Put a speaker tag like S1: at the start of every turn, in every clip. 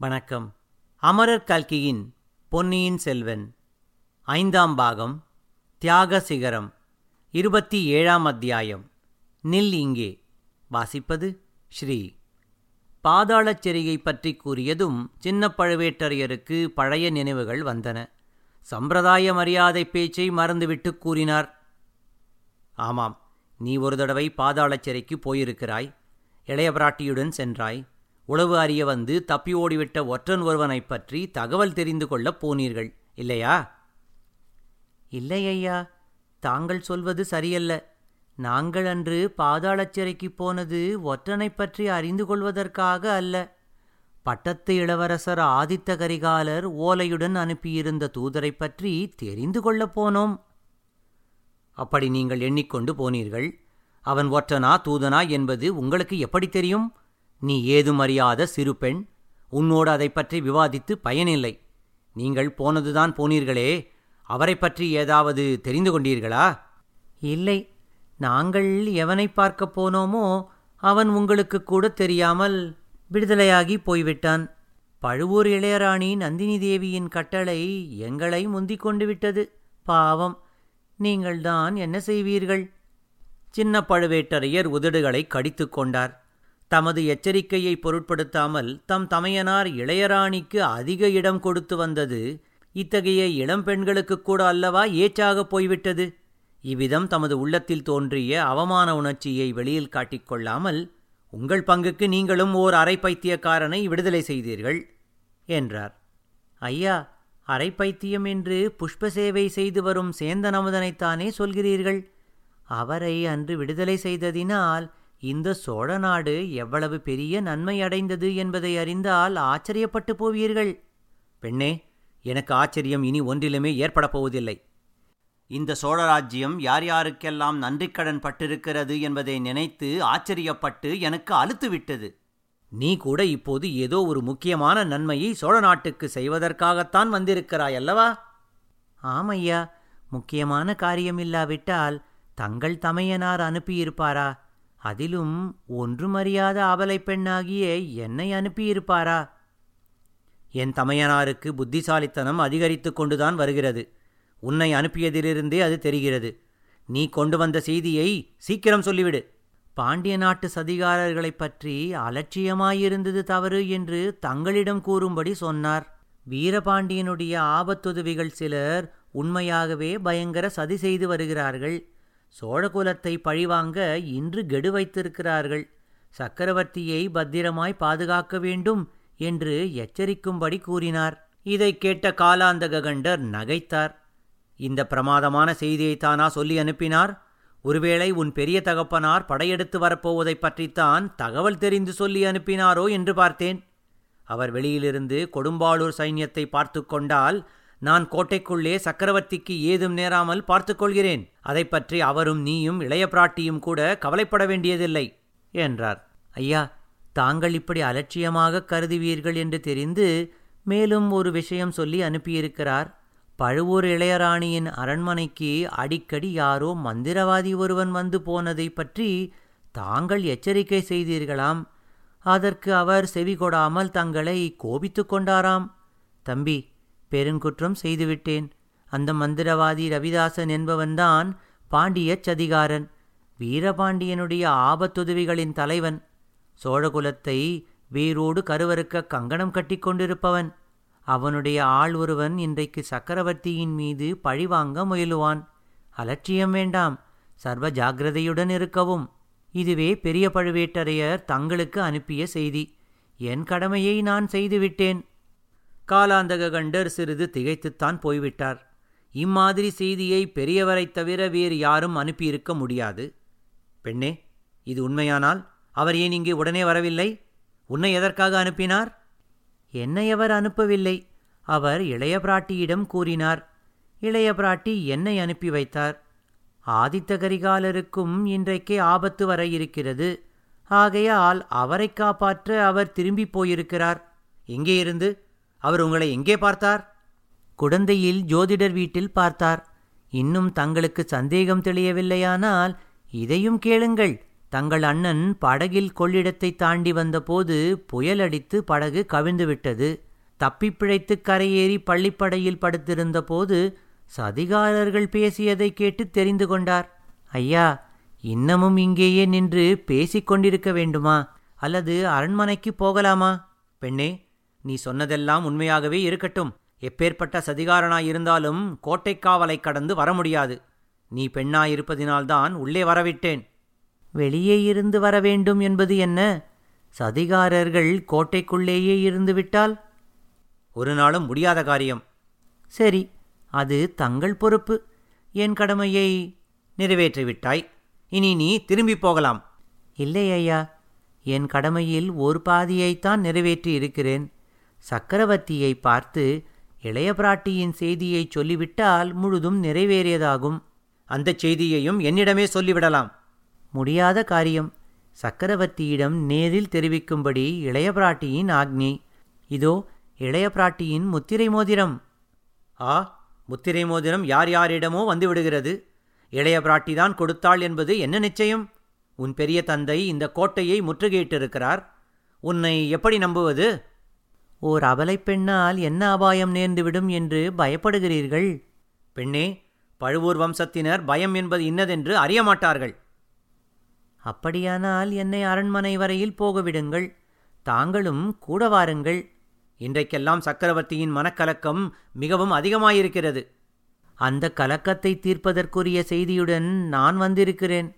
S1: வணக்கம். அமரர் கல்கியின் பொன்னியின் செல்வன் ஐந்தாம் பாகம் தியாக சிகரம் இருபத்தி ஏழாம் அத்தியாயம் நில் இங்கே. வாசிப்பது ஸ்ரீ. பாதாளச் சிறையை பற்றி கூறியதும் சின்ன பழுவேட்டரையருக்கு பழைய நினைவுகள் வந்தன. சம்பிரதாய மரியாதை பேச்சை மறந்துவிட்டு கூறினார். ஆமாம் நீ ஒரு தடவை பாதாளச் சிறைக்கு போயிருக்கிறாய். இளைய பிராட்டியுடன் சென்றாய். உளவு அறிய வந்து தப்பி ஓடிவிட்ட ஒற்றன் ஒருவனைப் பற்றி தகவல் தெரிந்து கொள்ளப் போனீர்கள் இல்லையா? இல்லை ஐயா தாங்கள் சொல்வது சரியல்ல. நாங்கள் அன்று பாதாளச்சிறைக்கு போனது ஒற்றனைப் பற்றி அறிந்து கொள்வதற்காக அல்ல. பட்டத்து இளவரசர் ஆதித்த கரிகாலர் ஓலையுடன் அனுப்பியிருந்த தூதரைப் பற்றி தெரிந்து கொள்ளப் போனோம். அப்படி நீங்கள் எண்ணிக்கொண்டு போனீர்கள். அவன் ஒற்றனா தூதனா என்பது உங்களுக்கு எப்படி தெரியும்? நீ ஏதும் அறியாத சிறு பெண் உன்னோடு அதை பற்றி விவாதித்து பயனில்லை. நீங்கள் போனதுதான் போனீர்களே அவரைப் பற்றி ஏதாவது தெரிந்து கொண்டீர்களா? இல்லை. நாங்கள் எவனை பார்க்கப் போனோமோ அவன் உங்களுக்கு கூட தெரியாமல் விடுதலையாகி போய்விட்டான். பழுவூர் இளையராணி நந்தினி தேவியின் கட்டளை எங்களை முந்திக் கொண்டு விட்டது. பாவம். நீங்கள்தான் என்ன செய்வீர்கள்? சின்ன பழுவேட்டரையர் உதடுகளை கடித்துக் கொண்டார். தமது எச்சரிக்கையை பொருட்படுத்தாமல் தம் தமையனார் இளையராணிக்கு அதிக இடம் கொடுத்து வந்தது இத்தகைய இளம் பெண்களுக்கு கூட அல்லவா ஏச்சாகப் போய்விட்டது? இவ்விதம் தமது உள்ளத்தில் தோன்றிய அவமான உணர்ச்சியை வெளியில் காட்டிக்கொள்ளாமல் உங்கள் பங்குக்கு நீங்களும் ஓர் அரை பைத்தியக்காரனை விடுதலை செய்தீர்கள் என்றார். ஐயா அரை பைத்தியம் என்று புஷ்ப சேவை செய்து வரும் சேந்தன் அமுதனைத்தானே சொல்கிறீர்கள்? அவரை அன்று விடுதலை செய்ததினால் இந்த சோழ நாடு எவ்வளவு பெரிய நன்மை அடைந்தது என்பதை அறிந்தால் ஆச்சரியப்பட்டு போவீர்கள். பெண்ணே எனக்கு ஆச்சரியம் இனி ஒன்றிலுமே ஏற்படப் போவதில்லை. இந்த சோழராஜ்யம் யார் யாருக்கெல்லாம் நன்றிக்கடன் பட்டிருக்கிறது என்பதை நினைத்து ஆச்சரியப்பட்டு எனக்கு அழுத்துவிட்டது நீ கூட இப்போது ஏதோ ஒரு முக்கியமான நன்மையை சோழ நாட்டுக்கு செய்வதற்காகத்தான் வந்திருக்கிறாய் அல்லவா? ஆமையா முக்கியமான காரியம் இல்லாவிட்டால் தங்கள் தமையனார் அனுப்பியிருப்பாரா? அதிலும் ஒன்றுமறியாத அபலை பெண்ணாகிய என்னை அனுப்பியிருப்பாரா? என் தமையனாருக்கு புத்திசாலித்தனம் அதிகரித்து கொண்டுதான் வருகிறது. உன்னை அனுப்பியதிலிருந்தே அது தெரிகிறது. நீ கொண்டு வந்த செய்தியை சீக்கிரம் சொல்லிவிடு. பாண்டிய நாட்டு சதிகாரர்களைப் பற்றி அலட்சியமாயிருந்தது தவறு என்று தங்களிடம் கூறும்படி சொன்னார். வீரபாண்டியனுடைய ஆபத்துதவிகள் சிலர் உண்மையாகவே பயங்கர சதி செய்து வருகிறார்கள். சோழகுலத்தை பழிவாங்க இன்று கெடு வைத்திருக்கிறார்கள் சக்கரவர்த்தியை பத்திரமாய் பாதுகாக்க வேண்டும் என்று எச்சரிக்கும்படி கூறினார். இதைக் கேட்ட காலாந்தக கண்டர் நகைத்தார். இந்த பிரமாதமான செய்தியைத்தானா சொல்லி அனுப்பினார். ஒருவேளை உன் பெரிய தகப்பனார் படையெடுத்து வரப்போவதைப் பற்றித்தான் தகவல் தெரிந்து சொல்லி அனுப்பினாரோ என்று பார்த்தேன். அவர் வெளியிலிருந்து கொடும்பாளூர் சைன்யத்தை பார்த்து கொண்டால் நான் கோட்டைக்குள்ளே சக்கரவர்த்திக்கு ஏதும் நேராமல் பார்த்துக் கொள்கிறேன் அதை பற்றி அவரும் நீயும் இளைய பிராட்டியும் கூட கவலைப்பட வேண்டியதில்லை என்றார். ஐயா தாங்கள் இப்படி அலட்சியமாக கருதுவீர்கள் என்று தெரிந்து மேலும் ஒரு விஷயம் சொல்லி அனுப்பியிருக்கிறார். பழுவூர் இளையராணியின் அரண்மனைக்கு அடிக்கடி யாரோ மந்திரவாதி ஒருவன் வந்து போனதை பற்றி தாங்கள் எச்சரிக்கை செய்தீர்களாம். அதற்கு அவர் செவி கொடாமல் தங்களை கோபித்து கொண்டாராம். தம்பி பெருங்குற்றம் செய்துவிட்டேன். அந்த மந்திரவாதி ரவிதாசன் என்பவன்தான் பாண்டிய சதிகாரன் வீரபாண்டியனுடைய ஆபத்துதவிகளின் தலைவன். சோழகுலத்தை வேரோடு கருவறுக்க கங்கணம் கட்டிக் கொண்டிருப்பவன். அவனுடைய ஆள் ஒருவன் இன்றைக்கு சக்கரவர்த்தியின் மீது பழிவாங்க முயலுவான். அலட்சியம் வேண்டாம் சர்வ ஜாகிரதையுடன் இருக்கவும். இதுவே பெரிய பழுவேட்டரையர் தங்களுக்கு அனுப்பிய செய்தி. என் கடமையை நான் செய்துவிட்டேன். காலாந்தக கண்டர் சிறிது திகைத்துத்தான் போய்விட்டார். இம்மாதிரி செய்தியை பெரியவரைத் தவிர வேறு யாரும் அனுப்பியிருக்க முடியாது. பெண்ணே இது உண்மையானால் அவர் ஏன் இங்கே உடனே வரவில்லை? உன்னை எதற்காக அனுப்பினார்? என்னை அவர் அனுப்பவில்லை. அவர் இளைய பிராட்டியிடம் கூறினார். இளைய பிராட்டி என்னை அனுப்பி வைத்தார். ஆதித்த கரிகாலருக்கும் இன்றைக்கே ஆபத்து வர இருக்கிறது. ஆகையால் அவரை காப்பாற்ற அவர் திரும்பி போயிருக்கிறார். இங்கே இருந்து? அவர் உங்களை எங்கே பார்த்தார்? குடந்தையில் ஜோதிடர் வீட்டில் பார்த்தார். இன்னும் தங்களுக்கு சந்தேகம் தெளியவில்லையானால் இதையும் கேளுங்கள். தங்கள் அண்ணன் படகில் கொள்ளிடத்தை தாண்டி வந்தபோது புயலடித்து படகு கவிழ்ந்துவிட்டது. தப்பிப் பிழைத்து கரையேறி பள்ளிப்படையில் படுத்திருந்தபோது சதிகாரர்கள் பேசியதை கேட்டு தெரிந்து கொண்டார். ஐயா இன்னமும் இங்கேயே நின்று பேசிக் கொண்டிருக்க வேண்டுமா? அல்லது அரண்மனைக்கு போகலாமா? பெண்ணே நீ சொன்னதெல்லாம் உண்மையாகவே இருக்கட்டும். எப்பேற்பட்ட சதிகாரனாயிருந்தாலும் கோட்டைக்காவலை கடந்து வர முடியாது. நீ பெண்ணாயிருப்பதினால்தான் உள்ளே வரவிட்டேன். வெளியே இருந்து வர வேண்டும் என்பது என்ன? சதிகாரர்கள் கோட்டைக்குள்ளேயே இருந்து விட்டால் ஒரு நாளும் முடியாத காரியம். சரி அது தங்கள் பொறுப்பு. என் கடமையை நிறைவேற்றிவிட்டாய். இனி நீ திரும்பி போகலாம். இல்லை ஐயா என் கடமையில் ஒரு பாதியைத்தான் நிறைவேற்றி இருக்கிறேன் சக்கரவர்த்தியை பார்த்து இளைய பிராட்டியின் செய்தியை சொல்லிவிட்டால் முழுதும் நிறைவேறியதாகும். அந்தச் செய்தியையும் என்னிடமே சொல்லிவிடலாம். முடியாத காரியம். சக்கரவர்த்தியிடம் நேரில் தெரிவிக்கும்படி இளைய பிராட்டியின் ஆக்ஞை. இதோ இளைய பிராட்டியின் முத்திரை மோதிரம். ஆ முத்திரை மோதிரம் யார் யாரிடமோ வந்துவிடுகிறது. இளைய பிராட்டிதான் கொடுத்தாள் என்பது என்ன நிச்சயம்? உன் பெரிய தந்தை இந்த கோட்டையை முற்றுகையிட்டிருக்கிறார். உன்னை எப்படி நம்புவது? ஓர் அபலை பெண்ணால் என்ன அபாயம் நேர்ந்துவிடும் என்று பயப்படுகிறீர்கள்? பெண்ணே பழுவூர் வம்சத்தினர் பயம் என்பது இன்னதென்று அறியமாட்டார்கள். அப்படியானால் என்னை அரண்மனை வரையில் போகவிடுங்கள். தாங்களும் கூட வாருங்கள். இன்றைக்கெல்லாம் சக்கரவர்த்தியின் மனக்கலக்கம் மிகவும் அதிகமாயிருக்கிறது. அந்த கலக்கத்தை தீர்ப்பதற்குரிய செய்தியுடன் நான் வந்திருக்கிறேன்.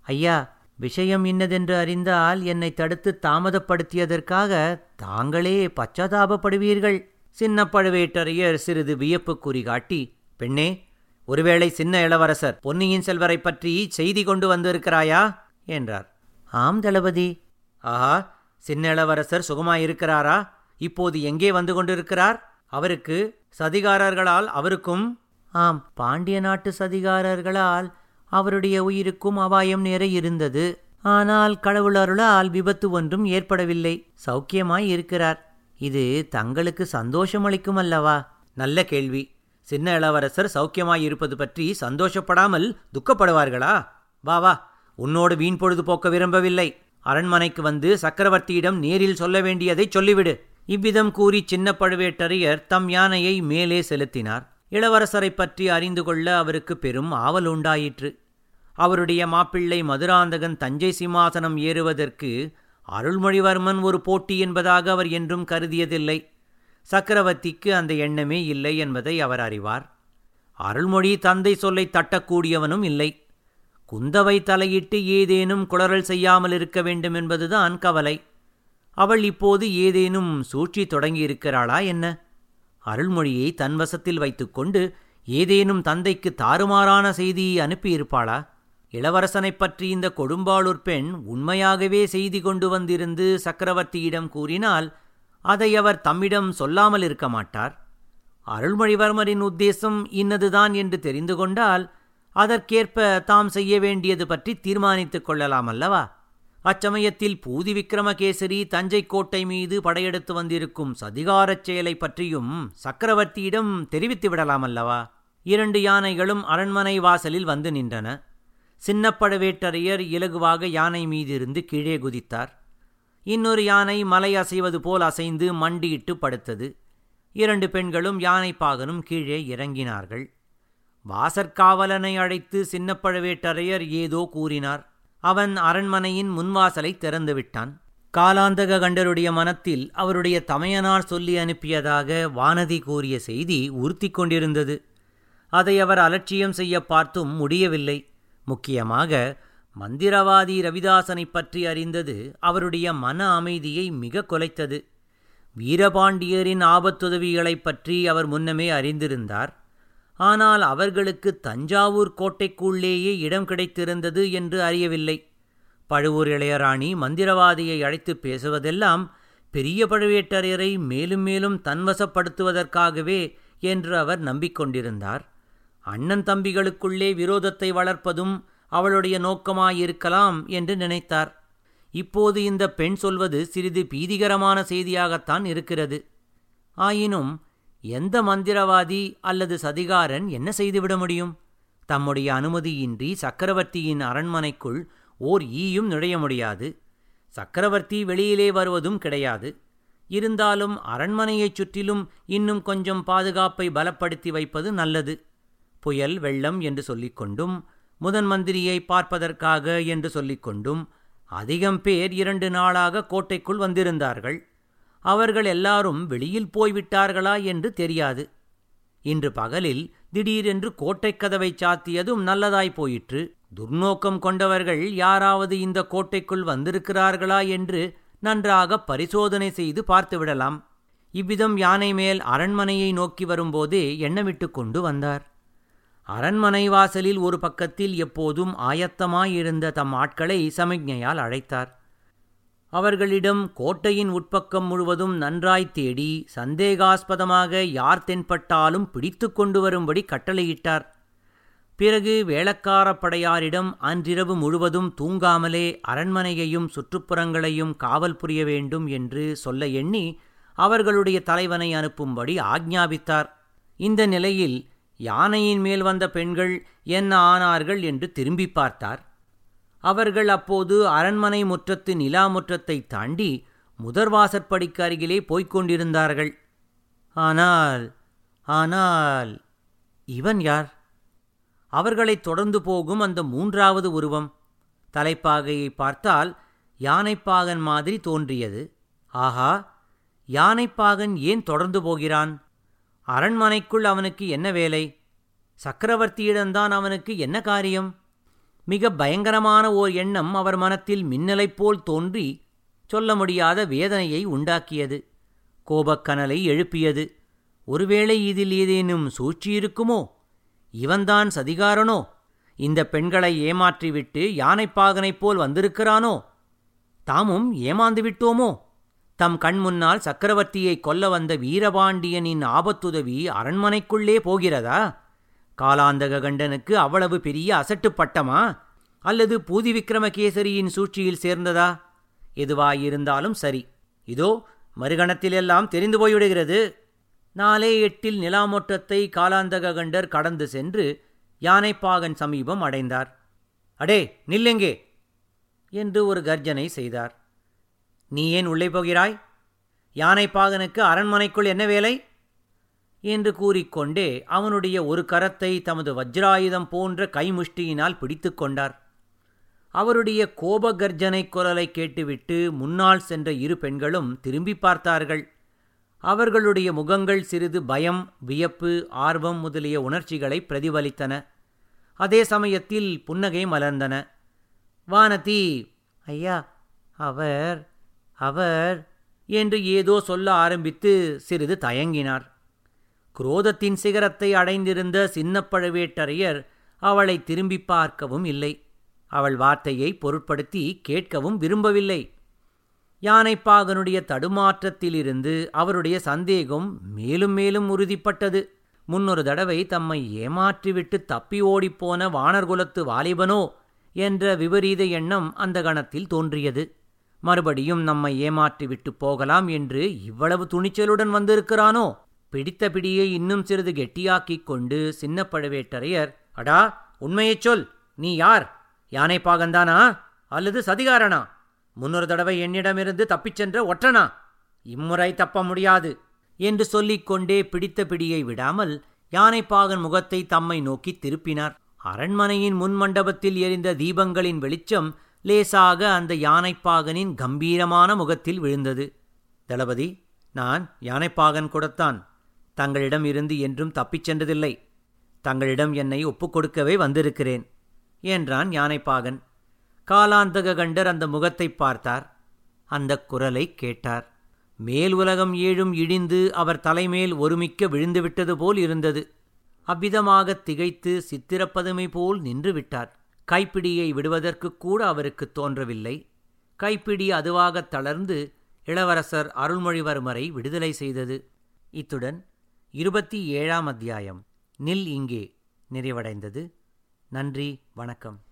S1: ஐயா விஷயம் இன்னதென்று அறிந்தால் என்னை தடுத்து தாமதப்படுத்தியதற்காக தாங்களே பச்சாதாபப்படுவீர்கள். சின்ன பழுவேட்டரையர் சிறிது வியப்பு குறி காட்டி பெண்ணே ஒருவேளை சின்ன இளவரசர் பொன்னியின் செல்வரை பற்றி செய்தி கொண்டு வந்திருக்கிறாயா? என்றார். ஆம் தளபதி. ஆஹா சின்ன இளவரசர் சுகமாயிருக்கிறாரா? இப்போது எங்கே வந்து கொண்டிருக்கிறார்? அவருக்கு சதிகாரர்களால் அவருக்கும்? ஆம் பாண்டிய நாட்டு சதிகாரர்களால் அவருடைய உயிருக்கும் அபாயம் நேர இருந்தது. ஆனால் கடவுள் அருளால் விபத்து ஒன்றும் ஏற்படவில்லை. சௌக்கியமாய் இருக்கிறார். இது தங்களுக்கு சந்தோஷம் அளிக்கும் அல்லவா? நல்ல கேள்வி. சின்ன இளவரசர் சௌக்கியமாய் இருப்பது பற்றி சந்தோஷப்படாமல் துக்கப்படுவார்களா? வா வா. உன்னோடு வீண் பொழுது போக்க விரும்பவில்லை. அரண்மனைக்கு வந்து சக்கரவர்த்தியிடம் நேரில் சொல்ல வேண்டியதை சொல்லிவிடு. இவ்விதம் கூறி சின்ன பழுவேட்டரையர் தம் யானையை மேலே செலுத்தினார். இளவரசரைப் பற்றி அறிந்து கொள்ள அவருக்கு பெரும் ஆவல் உண்டாயிற்று. அவருடைய மாப்பிள்ளை மதுராந்தகன் தஞ்சை சிம்மாசனம் ஏறுவதற்கு அருள்மொழிவர்மன் ஒரு போட்டி என்பதாக அவர் என்றும் கருதியதில்லை. சக்கரவர்த்திக்கு அந்த எண்ணமே இல்லை என்பதை அவர் அறிவார். அருள்மொழி தந்தை சொல்லை தட்டக்கூடியவனும் இல்லை. குந்தவை தலையிட்டு ஏதேனும் குளறல் செய்யாமல் இருக்க வேண்டும் என்பதுதான் கவலை. அவள் இப்போது ஏதேனும் சூழ்ச்சி தொடங்கியிருக்கிறாளா என்ன? அருள்மொழியை தன் வசத்தில் வைத்துக்கொண்டு ஏதேனும் தந்தைக்கு தாறுமாறான செய்தியை அனுப்பியிருப்பாளா? இளவரசனைப் பற்றி இந்த கொடும்பாளூர் பெண் உண்மையாகவே செய்தி கொண்டு வந்திருந்து சக்கரவர்த்தியிடம் கூறினால் அதை அவர் தம்மிடம் சொல்லாமல் இருக்க மாட்டார். அருள்மொழிவர்மரின் உத்தேசம் இன்னதுதான் என்று தெரிந்து கொண்டால் அதற்கேற்ப தாம் செய்ய வேண்டியது பற்றி தீர்மானித்துக் கொள்ளலாம் அல்லவா? அச்சமயத்தில் பூதி விக்ரமகேசரி தஞ்சை கோட்டை மீது படையெடுத்து வந்திருக்கும் சதிகாரச் செயலை பற்றியும் சக்கரவர்த்தியிடம் தெரிவித்து விடலாமல்லவா? இரண்டு யானைகளும் அரண்மனை வாசலில் வந்து நின்றன. சின்ன பழுவேட்டரையர் இலகுவாக யானை மீதிருந்து கீழே குதித்தார். இன்னொரு யானை மலை அசைவது போல் அசைந்து மண்டியிட்டு படுத்தது. இரண்டு பெண்களும் யானை பாகனும் கீழே இறங்கினார்கள். வாசற்காவலனை அழைத்து சின்ன பழுவேட்டரையர் ஏதோ கூறினார். அவன் அரண்மனையின் முன்வாசலை திறந்துவிட்டான். காலாந்தக கண்டருடைய மனத்தில் அவருடைய தமையனார் சொல்லி அனுப்பியதாக வானதி கூறிய செய்தி உறுத்தி கொண்டிருந்தது. அதை அவர் அலட்சியம் செய்ய பார்த்தும் முடியவில்லை. முக்கியமாக மந்திரவாதி ரவிதாசனைப் பற்றி அறிந்தது அவருடைய மன அமைதியை மிக குலைத்தது. வீரபாண்டியரின் ஆபத்துதவிகளைப் பற்றி அவர் முன்னமே அறிந்திருந்தார். ஆனால் அவர்களுக்கு தஞ்சாவூர் கோட்டைக்குள்ளேயே இடம் கிடைத்திருந்தது என்று அறியவில்லை. பழுவூர் இளையராணி மந்திரவாதியை அழைத்து பேசுவதெல்லாம் பெரிய பழுவேட்டரையரை மேலும் மேலும் தன்வசப்படுத்துவதற்காகவே என்று அவர் நம்பிக்கொண்டிருந்தார். அண்ணன் தம்பிகளுக்குள்ளே விரோதத்தை வளர்ப்பதும் அவளுடைய நோக்கமாயிருக்கலாம் என்று நினைத்தார். இப்போது இந்த பெண் சொல்வது சிறிது பீதிகரமான செய்தியாகத்தான் இருக்கிறது. ஆயினும் எந்த மந்திரவாதி அல்லது சதிகாரன் என்ன செய்துவிட முடியும்? தம்முடைய அனுமதியின்றி சக்கரவர்த்தியின் அரண்மனைக்குள் ஓர் ஈயும் நுழைய முடியாது. சக்கரவர்த்தி வெளியிலே வருவதும் கிடையாது. இருந்தாலும் அரண்மனையைச் சுற்றிலும் இன்னும் கொஞ்சம் பாதுகாப்பை பலப்படுத்தி வைப்பது நல்லது. புயல் வெள்ளம் என்று சொல்லிக்கொண்டும் முதன் மந்திரியை பார்ப்பதற்காக என்று சொல்லிக்கொண்டும் அதிகம் பேர் இரண்டு நாளாக கோட்டைக்குள் வந்திருந்தார்கள். அவர்கள் எல்லாரும் வெளியில் போய்விட்டார்களா என்று தெரியாது. இன்று பகலில் திடீரென்று கோட்டைக் கதவைச் சாத்தியதும் நல்லதாய் போயிற்று. துர்நோக்கம் கொண்டவர்கள் யாராவது இந்த கோட்டைக்குள் வந்திருக்கிறார்களா என்று நன்றாக பரிசோதனை செய்து பார்த்துவிடலாம். இவ்விதம் யானை மேல் அரண்மனையை நோக்கி வரும்போதே எண்ணமிட்டு கொண்டு வந்தார். அரண்மனை வாசலில் ஒரு பக்கத்தில் எப்போதும் ஆயத்தமாயிருந்த தம் ஆட்களை சமிக்ஞையால் அழைத்தார். அவர்களிடம் கோட்டையின் உட்பக்கம் முழுவதும் நன்றாய் தேடி சந்தேகாஸ்பதமாக யார் தென்பட்டாலும் பிடித்து கொண்டு வரும்படி கட்டளையிட்டார். பிறகு வேளக்காரப் படையாரிடம் அன்றிரவு முழுவதும் தூங்காமலே அரண்மனையையும் சுற்றுப்புறங்களையும் காவல் புரிய வேண்டும் என்று சொல்ல எண்ணி அவர்களுடைய தலைவனை அனுப்பும்படி ஆக்ஞாபித்தார் இந்த நிலையில் யானையின் மேல் வந்த பெண்கள் என்ன ஆனார்கள் என்று திரும்பி பார்த்தார். அவர்கள் அப்போது அரண்மனை முற்றத்து நிலா முற்றத்தை தாண்டி முதர்வாசற்படிக்கு அருகிலே போய்க் கொண்டிருந்தார்கள். ஆனால் ஆனால் இவன் யார்? அவர்களைத் தொடர்ந்து போகும் அந்த மூன்றாவது உருவம். தலைப்பாகையை பார்த்தால் யானைப்பாகன் மாதிரி தோன்றியது. ஆஹா யானைப்பாகன் ஏன் தொடர்ந்து போகிறான்? அரண்மனைக்குள் அவனுக்கு என்ன வேலை? சக்கரவர்த்தியிடம்தான் அவனுக்கு என்ன காரியம்? மிக பயங்கரமான ஓர் எண்ணம் அவர் மனத்தில் மின்னலைப் போல் தோன்றி சொல்ல முடியாத வேதனையை உண்டாக்கியது. கோபக்கனலை எழுப்பியது. ஒருவேளை இதில் ஏதேனும் சூழ்ச்சியிருக்குமோ இவன்தான் சதிகாரனோ? இந்த பெண்களை ஏமாற்றிவிட்டு யானைப்பாகனைப் போல் வந்திருக்கிறானோ? தாமும் ஏமாந்து விட்டோமோ? தம் கண் முன்னால் சக்கரவர்த்தியை கொல்ல வந்த வீரபாண்டியனின் ஆபத்துதவி அரண்மனைக்குள்ளே போகிறதா? காலாந்தக கண்டனுக்கு அவ்வளவு பெரிய அசட்டு பட்டமா? அல்லது பூதி விக்ரமகேசரியின் சூழ்ச்சியில் சேர்ந்ததா? எதுவாயிருந்தாலும் சரி. இதோ மறுகணத்திலெல்லாம் தெரிந்து போய்விடுகிறது. நாலே எட்டில் நிலாமொட்டத்தை காலாந்தக கண்டர் கடந்து சென்று யானைப்பாகன் சமீபம் அடைந்தார். அடே நில்லுங்கே? என்று ஒரு கர்ஜனை செய்தார். நீ ஏன் உள்ளே போகிறாய்? யானைப்பாகனுக்கு அரண்மனைக்குள் என்ன வேலை? என்று கூறிக்கொண்டே அவனுடைய ஒரு கரத்தை தமது வஜ்ராயுதம் போன்ற கைமுஷ்டியினால் பிடித்து கொண்டார். அவருடைய கோப கர்ஜனை குரலை கேட்டுவிட்டு முன்னால் சென்ற இரு பெண்களும் திரும்பி பார்த்தார்கள். அவர்களுடைய முகங்கள் சிறிது பயம் வியப்பு ஆர்வம் முதலிய உணர்ச்சிகளை பிரதிபலித்தன. அதே சமயத்தில் புன்னகை மலர்ந்தன. வானதி ஐயா அவர் அவர் என்று ஏதோ சொல்ல ஆரம்பித்து சிறிது தயங்கினார். குரோதத்தின் சிகரத்தை அடைந்திருந்த சின்ன பழுவேட்டரையர் அவளை திரும்பி பார்க்கவும் இல்லை. அவள் வார்த்தையை பொருட்படுத்தி கேட்கவும் விரும்பவில்லை. யானைப்பாகனுடைய தடுமாற்றத்திலிருந்து அவருடைய சந்தேகம் மேலும் மேலும் உறுதிப்பட்டது. முன்னொரு தடவை தம்மை ஏமாற்றிவிட்டு தப்பி ஓடிப்போன வானர்குலத்து வாலிபனோ என்ற விபரீத எண்ணம் அந்த கணத்தில் தோன்றியது. மறுபடியும் நம்மை ஏமாற்றிவிட்டு போகலாம் என்று இவ்வளவு துணிச்சலுடன் வந்திருக்கிறானோ? பிடித்த பிடியை இன்னும் சிறிது கெட்டியாக்கிக் கொண்டு சின்ன பழுவேட்டரையர் அடா உண்மையைச் சொல் நீ யார்? யானைப்பாகன்தானா அல்லது சதிகாரனா? முன்னொரு தடவை என்னிடமிருந்து தப்பிச் சென்ற ஒற்றனா? இம்முறை தப்ப முடியாது என்று சொல்லிக்கொண்டே பிடித்த பிடியை விடாமல் யானைப்பாகன் முகத்தை தம்மை நோக்கி திருப்பினார். அரண்மனையின் முன்மண்டபத்தில் எரிந்த தீபங்களின் வெளிச்சம் லேசாக அந்த யானைப்பாகனின் கம்பீரமான முகத்தில் விழுந்தது. தளபதி நான் யானைப்பாகன் கூடத்தான். தங்களிடம் இருந்து என்றும் தப்பிச் சென்றதில்லை. தங்களிடம் என்னை ஒப்புக்கொடுக்கவே வந்திருக்கிறேன் என்றான் யானைப்பாகன். காலாந்தக கண்டர் அந்த முகத்தைப் பார்த்தார். அந்தக் குரலை கேட்டார். மேல் உலகம் ஏழும் இடிந்து அவர் தலைமேல் ஒருமிக்க விழுந்துவிட்டது போல் இருந்தது. அவ்விதமாகத் திகைத்து சித்திரப்பதுமை போல் நின்று விட்டார் கைப்பிடியை விடுவதற்குக் கூட அவருக்கு தோன்றவில்லை. கைப்பிடி அதுவாகத் தளர்ந்து இளவரசர் அருள்மொழிவர்மரை விடுதலை செய்தது. இத்துடன் இருபத்தி ஏழாம் அத்தியாயம். நில் இங்கே. நிறைவடைந்தது. நன்றி. வணக்கம்.